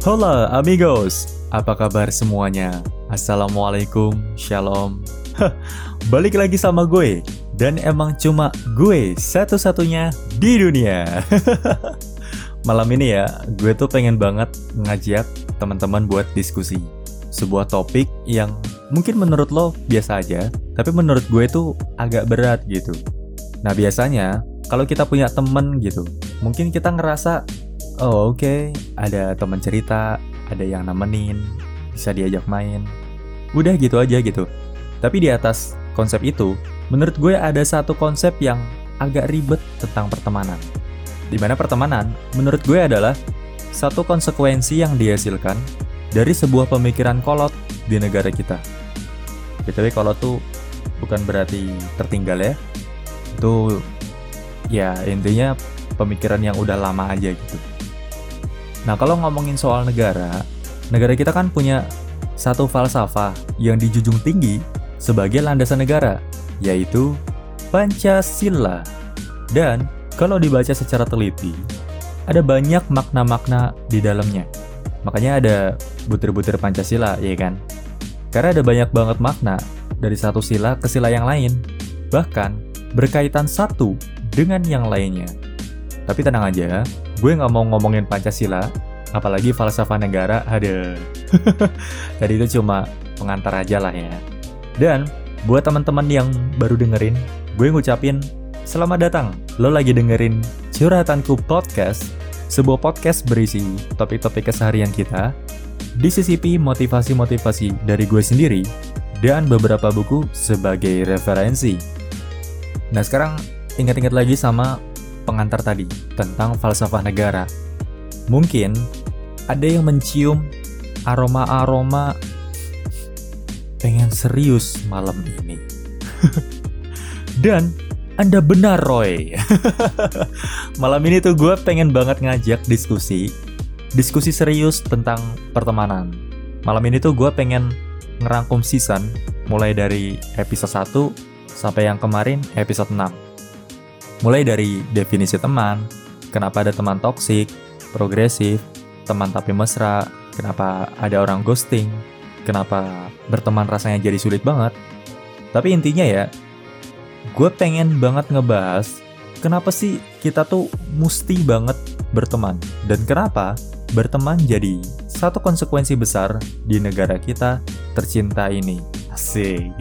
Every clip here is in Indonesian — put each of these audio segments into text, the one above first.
Hola amigos, apa kabar semuanya? Assalamualaikum, shalom. Balik lagi sama gue, dan emang cuma gue satu-satunya di dunia. Malam ini ya, gue tuh pengen banget ngajak teman-teman buat diskusi. Sebuah topik yang mungkin menurut lo biasa aja, tapi menurut gue tuh agak berat gitu. Nah biasanya, kalau kita punya temen gitu, mungkin kita ngerasa oh oke. Okay. ada teman cerita ada yang nemenin bisa diajak main. Udah gitu aja gitu. Tapi di atas konsep itu menurut gue ada satu konsep yang agak ribet tentang pertemanan. Di mana pertemanan menurut gue adalah satu konsekuensi yang dihasilkan dari sebuah pemikiran kolot di negara kita. Btw kolot tuh bukan berarti tertinggal ya. Itu ya intinya pemikiran yang udah lama aja gitu Nah, kalau ngomongin soal negara, negara kita kan punya satu falsafah yang dijunjung tinggi sebagai landasan negara, yaitu Pancasila. Dan kalau dibaca secara teliti, ada banyak makna-makna di dalamnya. Makanya ada butir-butir Pancasila, ya kan? Karena ada banyak banget makna dari satu sila ke sila yang lain. Bahkan berkaitan satu dengan yang lainnya. Tapi tenang aja, gue nggak mau ngomongin Pancasila, apalagi falsafah negara, ada. Tadi itu cuma pengantar aja lah ya. Dan buat teman-teman yang baru dengerin, gue ngucapin selamat datang. Lo lagi dengerin Curhatanku Podcast, sebuah podcast berisi topik-topik keseharian kita, disisipi motivasi-motivasi dari gue sendiri, dan beberapa buku sebagai referensi. Nah sekarang ingat-ingat lagi sama pengantar tadi tentang falsafah negara. Mungkin ada yang mencium aroma-aroma pengen serius malam ini. Dan Anda benar Roy. malam ini tuh gue pengen banget ngajak diskusi. Diskusi serius tentang pertemanan. Malam ini tuh gue pengen ngerangkum season mulai dari episode 1 sampai yang kemarin episode 6 Mulai dari definisi teman, kenapa ada teman toksik, progresif, teman tapi mesra, kenapa ada orang ghosting, kenapa berteman rasanya jadi sulit banget. Tapi intinya ya, gue pengen banget ngebahas kenapa sih kita tuh mesti banget berteman dan kenapa berteman jadi satu konsekuensi besar di negara kita tercinta ini. Asik.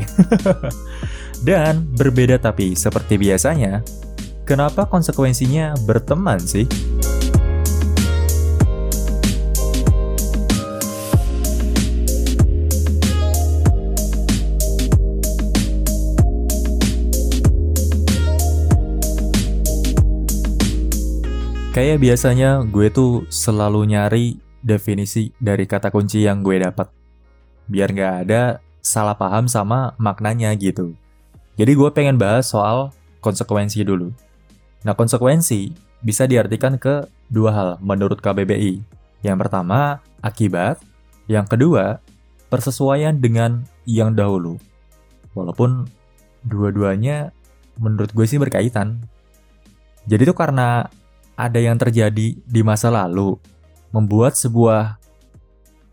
dan berbeda tapi seperti biasanya, Kenapa konsekuensinya berteman sih? Kayak biasanya gue tuh selalu nyari definisi dari kata kunci yang gue dapat. Biar nggak ada salah paham sama maknanya gitu. Jadi gue pengen bahas soal konsekuensi dulu. Nah, konsekuensi bisa diartikan ke dua hal menurut KBBI. Yang pertama, akibat. Yang kedua, persesuaian dengan yang dahulu. Walaupun dua-duanya menurut gue sih berkaitan. Jadi itu karena ada yang terjadi di masa lalu, membuat sebuah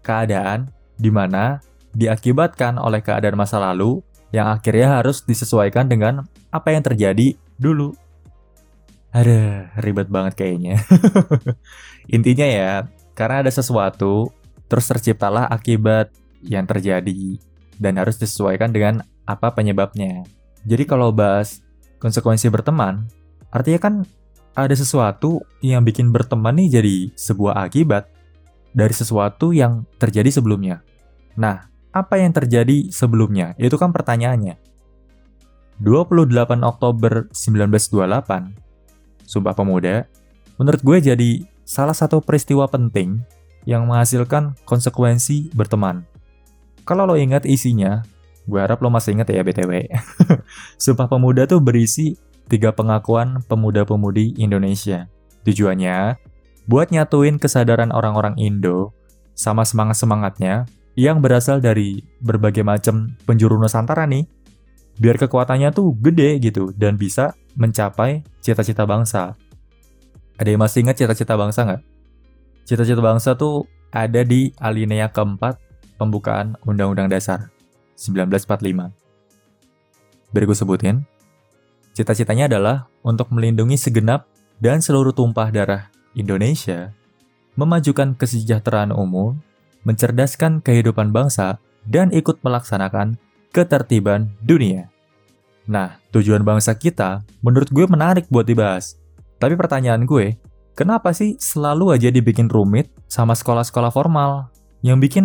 keadaan di mana diakibatkan oleh keadaan masa lalu yang akhirnya harus disesuaikan dengan apa yang terjadi dulu. Ada ribet banget kayaknya. Intinya ya, karena ada sesuatu, terus terciptalah akibat yang terjadi dan harus disesuaikan dengan apa penyebabnya. Jadi kalau bahas konsekuensi berteman, artinya kan ada sesuatu yang bikin berteman nih jadi sebuah akibat dari sesuatu yang terjadi sebelumnya. Nah, apa yang terjadi sebelumnya? Itu kan pertanyaannya. 28 Oktober 1928, Sumpah Pemuda, menurut gue jadi salah satu peristiwa penting yang menghasilkan konsekuensi berteman. Kalau lo ingat isinya, gue harap lo masih ingat ya BTW. Sumpah Pemuda tuh berisi tiga pengakuan pemuda-pemudi Indonesia. Tujuannya, buat nyatuin kesadaran orang-orang Indo sama semangat-semangatnya yang berasal dari berbagai macam penjuru Nusantara nih, biar kekuatannya tuh gede gitu dan bisa mencapai cita-cita bangsa. Ada yang masih ingat cita-cita bangsa nggak? Cita-cita bangsa tuh ada di alinea keempat pembukaan Undang-Undang Dasar 1945. Biar gue sebutin, cita-citanya adalah untuk melindungi segenap dan seluruh tumpah darah Indonesia, memajukan kesejahteraan umum, mencerdaskan kehidupan bangsa, dan ikut melaksanakan ketertiban dunia. Nah, tujuan bangsa kita menurut gue menarik buat dibahas. Tapi pertanyaan gue, kenapa sih selalu aja dibikin rumit sama sekolah-sekolah formal? Yang bikin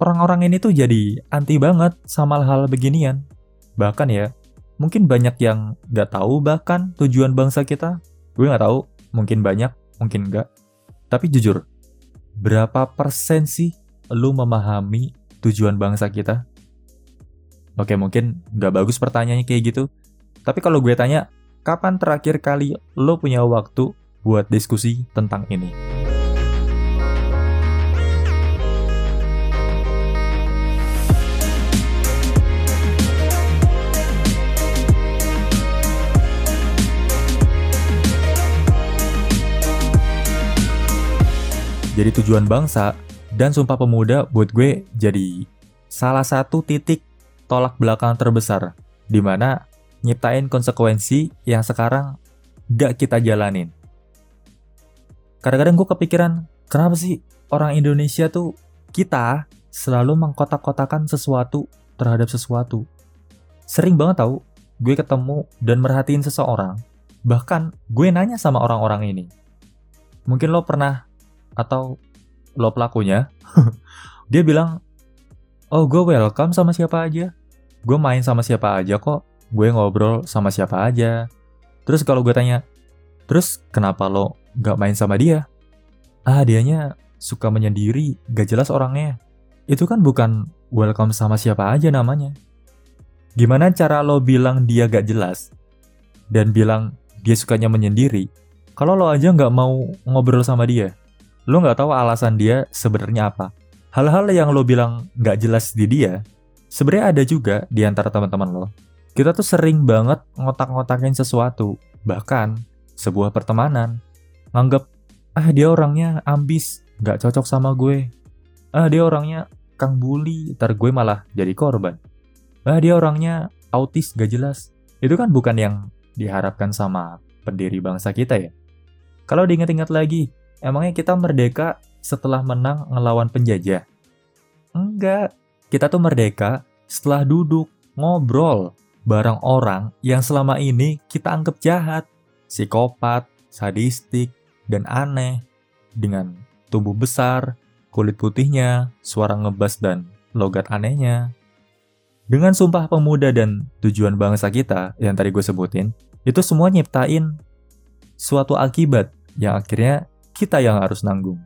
orang-orang ini tuh jadi anti banget sama hal-hal beginian. Bahkan ya, mungkin banyak yang gak tahu bahkan tujuan bangsa kita. Gue gak tahu, mungkin banyak, mungkin enggak. Tapi jujur, berapa persen sih lu memahami tujuan bangsa kita? Oke, mungkin nggak bagus pertanyaannya kayak gitu. Tapi kalau gue tanya, kapan terakhir kali lo punya waktu buat diskusi tentang ini? Jadi tujuan bangsa dan Sumpah Pemuda buat gue jadi salah satu titik tolak belakang terbesar, di mana nyiptain konsekuensi yang sekarang gak kita jalanin. Kadang-kadang gue kepikiran, kenapa sih orang Indonesia tuh kita selalu mengkotak-kotakan sesuatu terhadap sesuatu. Sering banget tau, gue ketemu dan merhatiin seseorang, bahkan gue nanya sama orang-orang ini. Mungkin lo pernah, atau lo pelakunya, dia bilang, oh gue welcome sama siapa aja gue main sama siapa aja kok gue ngobrol sama siapa aja. Terus kalau gue tanya terus kenapa lo gak main sama dia? Ah dianya suka menyendiri gak jelas orangnya. Itu kan bukan welcome sama siapa aja namanya. Gimana cara lo bilang dia gak jelas dan bilang dia sukanya menyendiri kalau lo aja nggak mau ngobrol sama dia? Lo nggak tahu alasan dia sebenarnya apa. Hal-hal yang lo bilang nggak jelas di dia Sebenarnya ada juga di antara teman-teman lo. Kita tuh sering banget ngotak-ngotakin sesuatu, bahkan sebuah pertemanan. Nganggep, ah dia orangnya ambis, gak cocok sama gue. Ah dia orangnya kang bully, ntar gue malah jadi korban. Ah dia orangnya autis, gak jelas. Itu kan bukan yang diharapkan sama pendiri bangsa kita ya. Kalau diingat-ingat lagi, emangnya kita merdeka setelah menang ngelawan penjajah? Enggak, kita tuh merdeka setelah duduk, ngobrol, bareng orang yang selama ini kita anggap jahat, psikopat, sadistik, dan aneh. Dengan tubuh besar, kulit putihnya, suara ngebas dan logat anehnya. Dengan sumpah pemuda dan tujuan bangsa kita yang tadi gue sebutin, itu semua nyiptain suatu akibat yang akhirnya kita yang harus nanggung.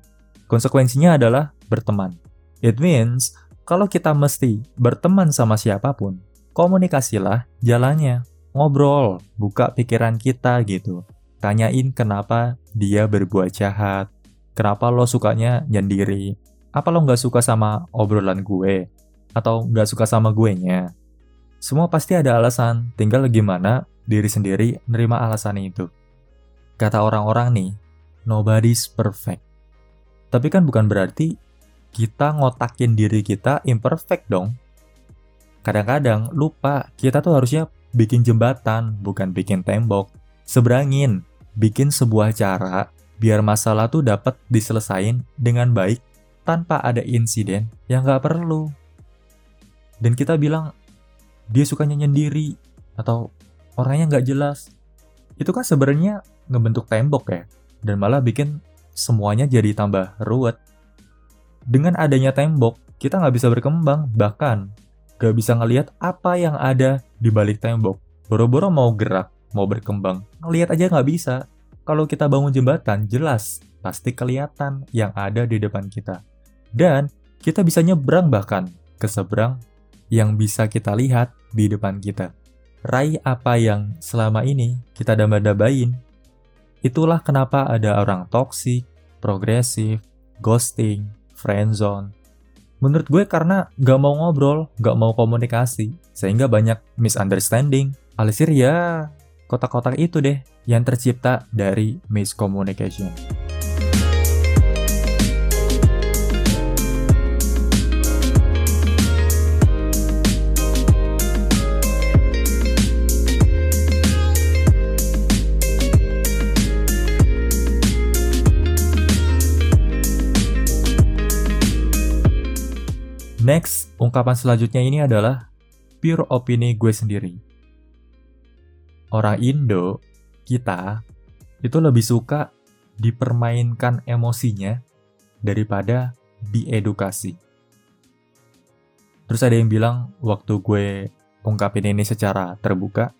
Konsekuensinya adalah berteman. It means kalau kita mesti berteman sama siapa pun, komunikasilah jalannya. Ngobrol, buka pikiran kita gitu. Tanyain kenapa dia berbuat jahat. Kenapa lo sukanya nyendiri? Apa lo nggak suka sama obrolan gue? Atau nggak suka sama gue nya? Semua pasti ada alasan, tinggal gimana diri sendiri nerima alasan itu. Kata orang-orang nih, nobody's perfect. Tapi kan bukan berarti kita ngotakin diri kita imperfect dong. Kadang-kadang lupa kita tuh harusnya bikin jembatan, bukan bikin tembok. Seberangin, bikin sebuah cara biar masalah tuh dapat diselesain dengan baik tanpa ada insiden yang gak perlu. Dan kita bilang, dia sukanya nyendiri, atau orangnya gak jelas. Itu kan sebenarnya ngebentuk tembok ya, dan malah bikin semuanya jadi tambah ruwet dengan adanya tembok, kita nggak bisa berkembang, bahkan nggak bisa ngelihat apa yang ada di balik tembok. Boro-boro mau gerak, mau berkembang, ngelihat aja nggak bisa. Kalau kita bangun jembatan, jelas pasti kelihatan yang ada di depan kita. Dan kita bisa nyebrang bahkan ke seberang yang bisa kita lihat di depan kita. Raih apa yang selama ini kita damba-dambain. Itulah kenapa ada orang toksik, progresif, ghosting, friendzone. Menurut gue karena gak mau ngobrol, gak mau komunikasi, sehingga banyak misunderstanding. Alisir ya kotak-kotak itu deh yang tercipta dari miscommunication. Ungkapan selanjutnya ini adalah pure opini gue sendiri. Orang Indo, kita, itu lebih suka dipermainkan emosinya daripada diedukasi. Terus ada yang bilang waktu gue ungkapin ini secara terbuka,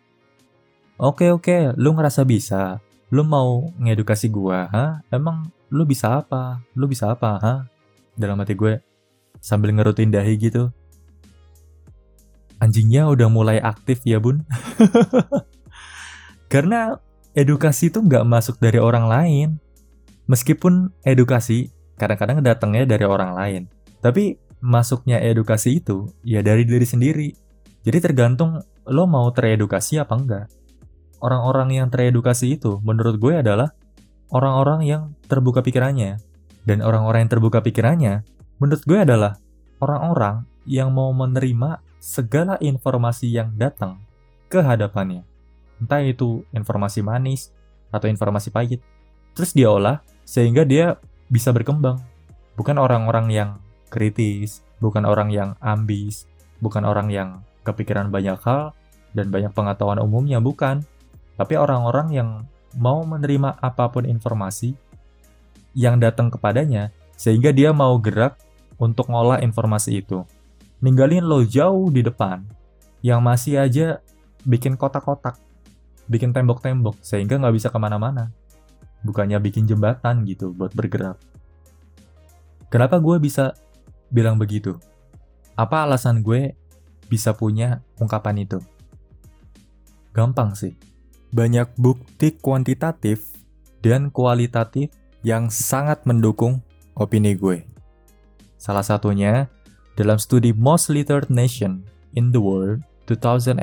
Oke oke, lu ngerasa bisa, lu mau ngedukasi gue, ha? Emang lu bisa apa? Lu bisa apa, ha? Dalam hati gue, sambil ngerutin dahi gitu. Anjingnya udah mulai aktif ya bun. Karena edukasi itu nggak masuk dari orang lain. Meskipun edukasi kadang-kadang datangnya dari orang lain. Tapi masuknya edukasi itu ya dari diri sendiri. Jadi tergantung lo mau teredukasi apa enggak. Orang-orang yang teredukasi itu menurut gue adalah orang-orang yang terbuka pikirannya. Dan orang-orang yang terbuka pikirannya menurut gue adalah orang-orang yang mau menerima segala informasi yang datang ke hadapannya. Entah itu informasi manis atau informasi pahit. Terus dia olah sehingga dia bisa berkembang. Bukan orang-orang yang kritis, bukan orang yang ambis, bukan orang yang kepikiran banyak hal dan banyak pengetahuan umumnya, bukan. Tapi orang-orang yang mau menerima apa pun informasi yang datang kepadanya, sehingga dia mau gerak untuk ngolah informasi itu. Ninggalin lo jauh di depan, yang masih aja bikin kotak-kotak, bikin tembok-tembok, sehingga nggak bisa ke mana-mana. Bukannya bikin jembatan gitu buat bergerak. Kenapa gue bisa bilang begitu. Apa alasan gue bisa punya ungkapan itu? Gampang sih. Banyak bukti kuantitatif dan kualitatif yang sangat mendukung opini gue. Salah satunya, dalam studi Most Literate Nation in the World 2016,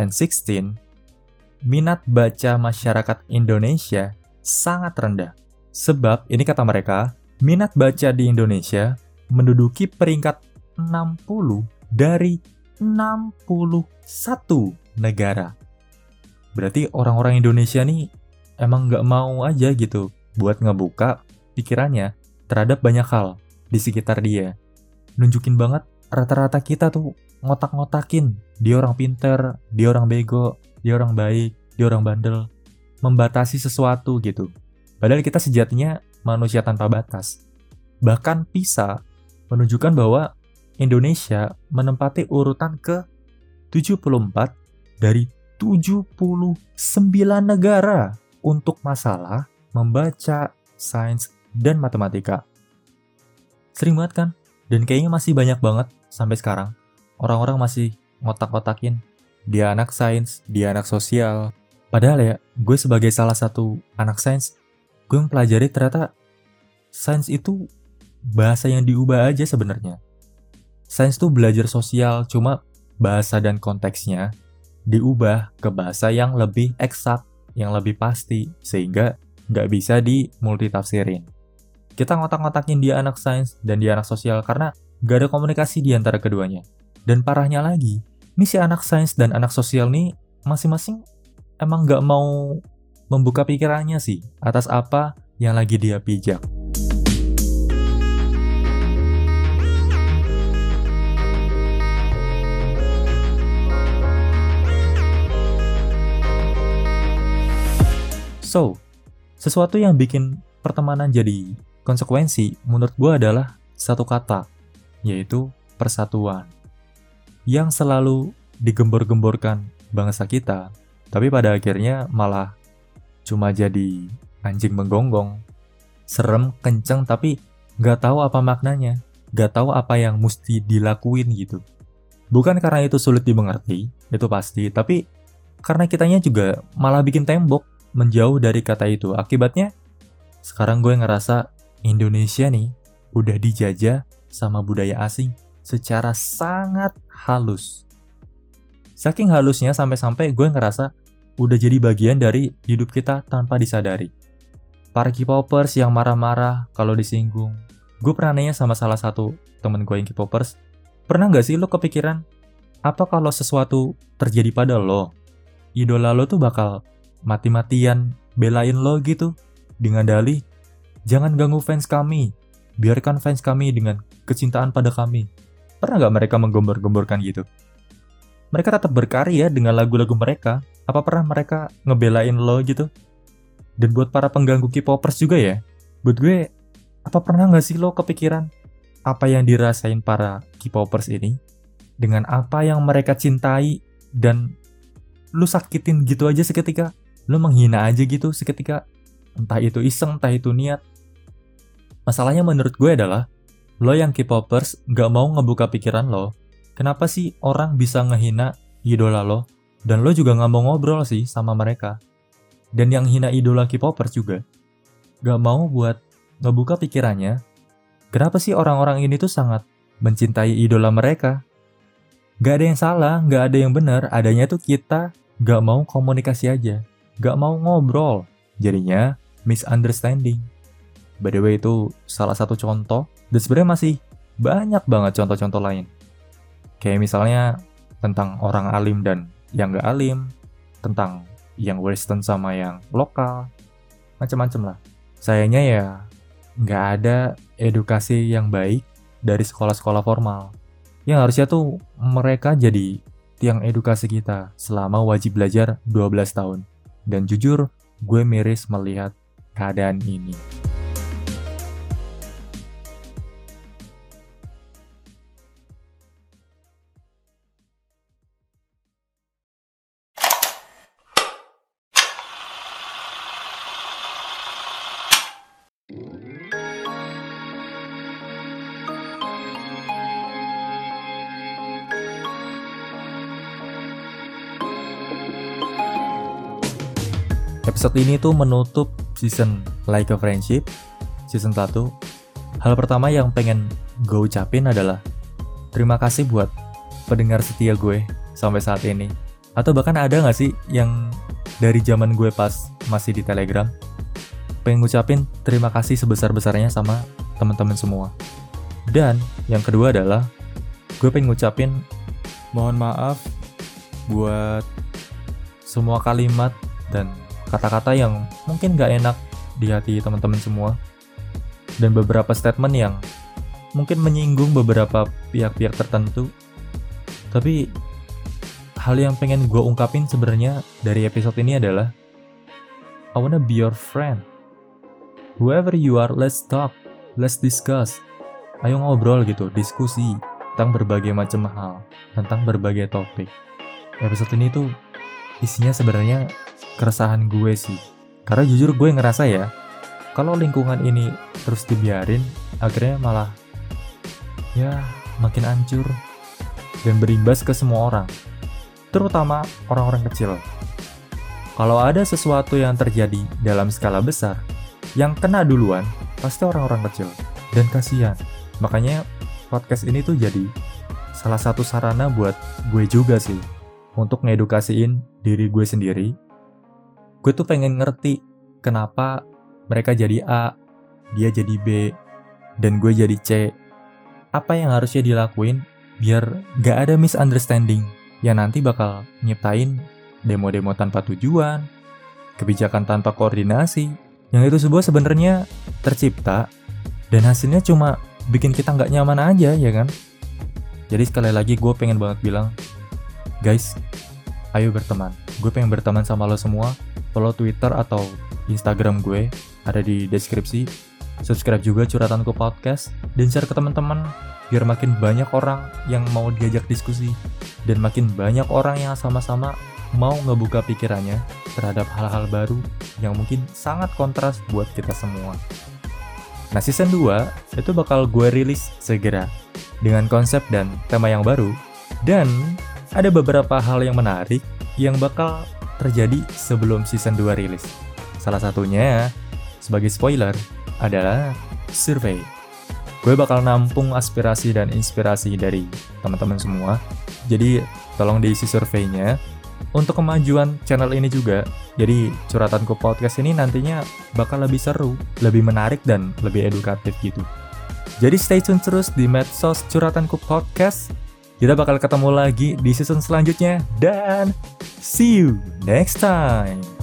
minat baca masyarakat Indonesia sangat rendah. Sebab, ini kata mereka, minat baca di Indonesia menduduki peringkat 60 dari 61 negara. Berarti orang-orang Indonesia nih emang nggak mau aja gitu buat ngebuka pikirannya terhadap banyak hal di sekitar dia. Nunjukin banget rata-rata kita tuh ngotak-ngotakin dia orang pinter, dia orang bego, dia orang baik, dia orang bandel. Membatasi sesuatu gitu. Padahal kita sejatinya manusia tanpa batas. Bahkan PISA menunjukkan bahwa Indonesia menempati urutan ke 74 dari 79 negara untuk masalah membaca, sains, dan matematika. Sering banget kan? Dan kayaknya masih banyak banget sampai sekarang. Orang-orang masih ngotak-ngotakin. Dia anak sains, dia anak sosial. Padahal ya, gue sebagai salah satu anak sains, gue mempelajari ternyata sains itu bahasa yang diubah aja sebenarnya. Sains tuh belajar sosial, cuma bahasa dan konteksnya diubah ke bahasa yang lebih eksak, yang lebih pasti, sehingga nggak bisa dimultitafsirin. Kita ngotak-ngotakin dia anak sains dan dia anak sosial karena nggak ada komunikasi di antara keduanya. Dan parahnya lagi, ini si anak sains dan anak sosial nih masing-masing emang nggak mau membuka pikirannya sih atas apa yang lagi dia pijak. So, sesuatu yang bikin pertemanan jadi konsekuensi menurut gue adalah satu kata, yaitu persatuan. Yang selalu digembor-gemborkan bangsa kita, tapi pada akhirnya malah cuma jadi anjing menggonggong. Serem, kenceng, tapi gak tahu apa maknanya, gak tahu apa yang mesti dilakuin gitu. Bukan karena itu sulit dimengerti, itu pasti, tapi karena kitanya juga malah bikin tembok menjauh dari kata itu. Akibatnya, sekarang gue ngerasa Indonesia nih udah dijajah sama budaya asing secara sangat halus. Saking halusnya sampai-sampai gue ngerasa udah jadi bagian dari hidup kita tanpa disadari. Para K-popers yang marah-marah kalau disinggung. Gue pernah nanya sama salah satu temen gue yang K-popers, pernah gak sih lo kepikiran, apa kalau sesuatu terjadi pada lo, idola lo tuh bakal mati-matian belain lo gitu dengan dalih jangan ganggu fans kami biarkan fans kami dengan kecintaan pada kami Pernah nggak mereka menggembor-gemborkan gitu? Mereka tetap berkarya dengan lagu-lagu mereka. Apa pernah mereka ngebelain lo gitu? Dan buat para pengganggu K-popers juga ya, buat gue, apa pernah nggak sih lo kepikiran apa yang dirasain para K-popers ini dengan apa yang mereka cintai dan lu sakitin gitu aja seketika, lu menghina aja gitu seketika, entah itu iseng, entah itu niat. Masalahnya menurut gue adalah, lo yang K-popers gak mau ngebuka pikiran lo, kenapa sih orang bisa ngehina idola lo, dan lo juga gak mau ngobrol sih sama mereka. Dan yang hina idola K-popers juga, gak mau buat ngebuka pikirannya, kenapa sih orang-orang ini tuh sangat mencintai idola mereka, Gak ada yang salah, gak ada yang benar, adanya tuh kita gak mau komunikasi aja, gak mau ngobrol. Jadinya misunderstanding. By the way itu salah satu contoh, dan sebenarnya masih banyak banget contoh-contoh lain. Kayak misalnya tentang orang alim dan yang gak alim, tentang yang western sama yang lokal, macam-macam lah. Sayangnya ya nggak ada edukasi yang baik dari sekolah-sekolah formal yang harusnya tuh mereka jadi tiang edukasi kita selama wajib belajar 12 tahun. Dan jujur, gue miris melihat keadaan ini. Episode ini tuh menutup season Like a Friendship, season 1. Hal pertama yang pengen gue ucapin adalah terima kasih buat pendengar setia gue sampai saat ini. Atau bahkan ada gak sih yang dari zaman gue pas masih di Telegram, pengen ngucapin terima kasih sebesar-besarnya sama teman-teman semua. Dan yang kedua adalah gue pengen ngucapin mohon maaf buat semua kalimat dan kata-kata yang mungkin gak enak di hati teman-teman semua. Dan beberapa statement yang mungkin menyinggung beberapa pihak-pihak tertentu. Tapi hal yang pengen gue ungkapin sebenarnya dari episode ini adalah I wanna be your friend. Whoever you are let's talk let's discuss. Ayo ngobrol gitu diskusi tentang berbagai macam hal tentang berbagai topik. Episode ini tuh isinya sebenarnya keresahan gue sih. Karena jujur gue ngerasa ya, kalau lingkungan ini terus dibiarin, akhirnya malah ya makin hancur dan berimbas ke semua orang, terutama orang-orang kecil. Kalau ada sesuatu yang terjadi dalam skala besar, yang kena duluan pasti orang-orang kecil dan kasihan. Makanya podcast ini tuh jadi salah satu sarana buat gue juga sih untuk ngedukasiin diri gue sendiri gue tuh pengen ngerti kenapa mereka jadi A, dia jadi B, dan gue jadi C. Apa yang harusnya dilakuin biar gak ada misunderstanding yang nanti bakal nyiptain demo-demo tanpa tujuan, kebijakan tanpa koordinasi, yang itu sebuah sebenarnya tercipta dan hasilnya cuma bikin kita nggak nyaman aja ya kan. Jadi sekali lagi gue pengen banget bilang, guys, ayo berteman. Gue pengen berteman sama lo semua. Follow Twitter atau Instagram gue ada di deskripsi. Subscribe juga curhatanku podcast dan share ke teman-teman biar makin banyak orang yang mau diajak diskusi dan makin banyak orang yang sama-sama mau ngebuka pikirannya terhadap hal-hal baru yang mungkin sangat kontras buat kita semua. Nah season 2 itu bakal gue rilis segera dengan konsep dan tema yang baru dan ada beberapa hal yang menarik yang bakal terjadi sebelum season 2 rilis. Salah satunya, sebagai spoiler, adalah survei. Gue bakal nampung aspirasi dan inspirasi dari teman-teman semua. Jadi, tolong diisi surveinya. Untuk kemajuan channel ini juga, jadi curhatanku podcast ini nantinya bakal lebih seru, lebih menarik, dan lebih edukatif gitu. Jadi stay tune terus di medsos curhatanku podcast kita bakal ketemu lagi di season selanjutnya dan see you next time.